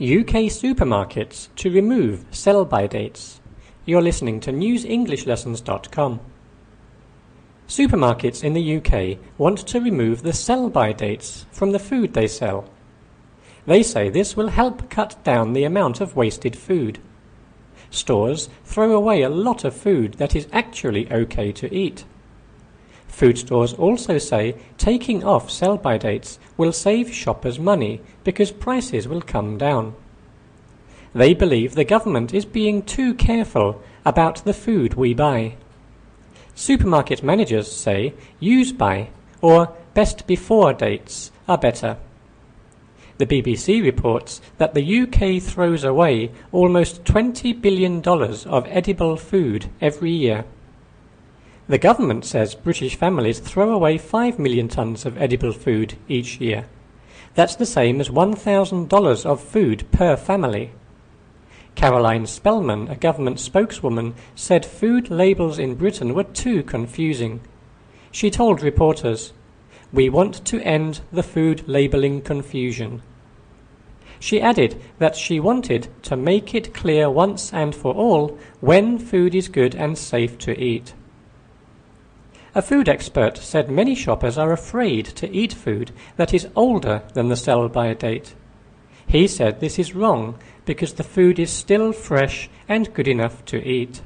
UK supermarkets to remove sell by dates. You're listening to newsenglishLessons.com. Supermarkets in the UK want to remove the sell by dates from the food they sell. They say this will help cut down the amount of wasted food. Stores throw away a lot of food that is actually okay to eat. Food stores also say taking off sell by dates will save shoppers money because prices will come down. They believe the government is being too careful about the food we buy. Supermarket managers say use by or best before dates are better. The BBC reports that the UK throws away almost $20 billion of edible food every year. The government says British families throw away 5 million tonnes of edible food each year. That's the same as $1,000 of food per family. Caroline Spelman, a government spokeswoman, said food labels in Britain were too confusing. She told reporters, We want to end the food labelling confusion. She added that she wanted to make it clear once and for all when food is good and safe to eat. A food expert said many shoppers are afraid to eat food that is older than the sell by date. He said this is wrong because the food is still fresh and good enough to eat.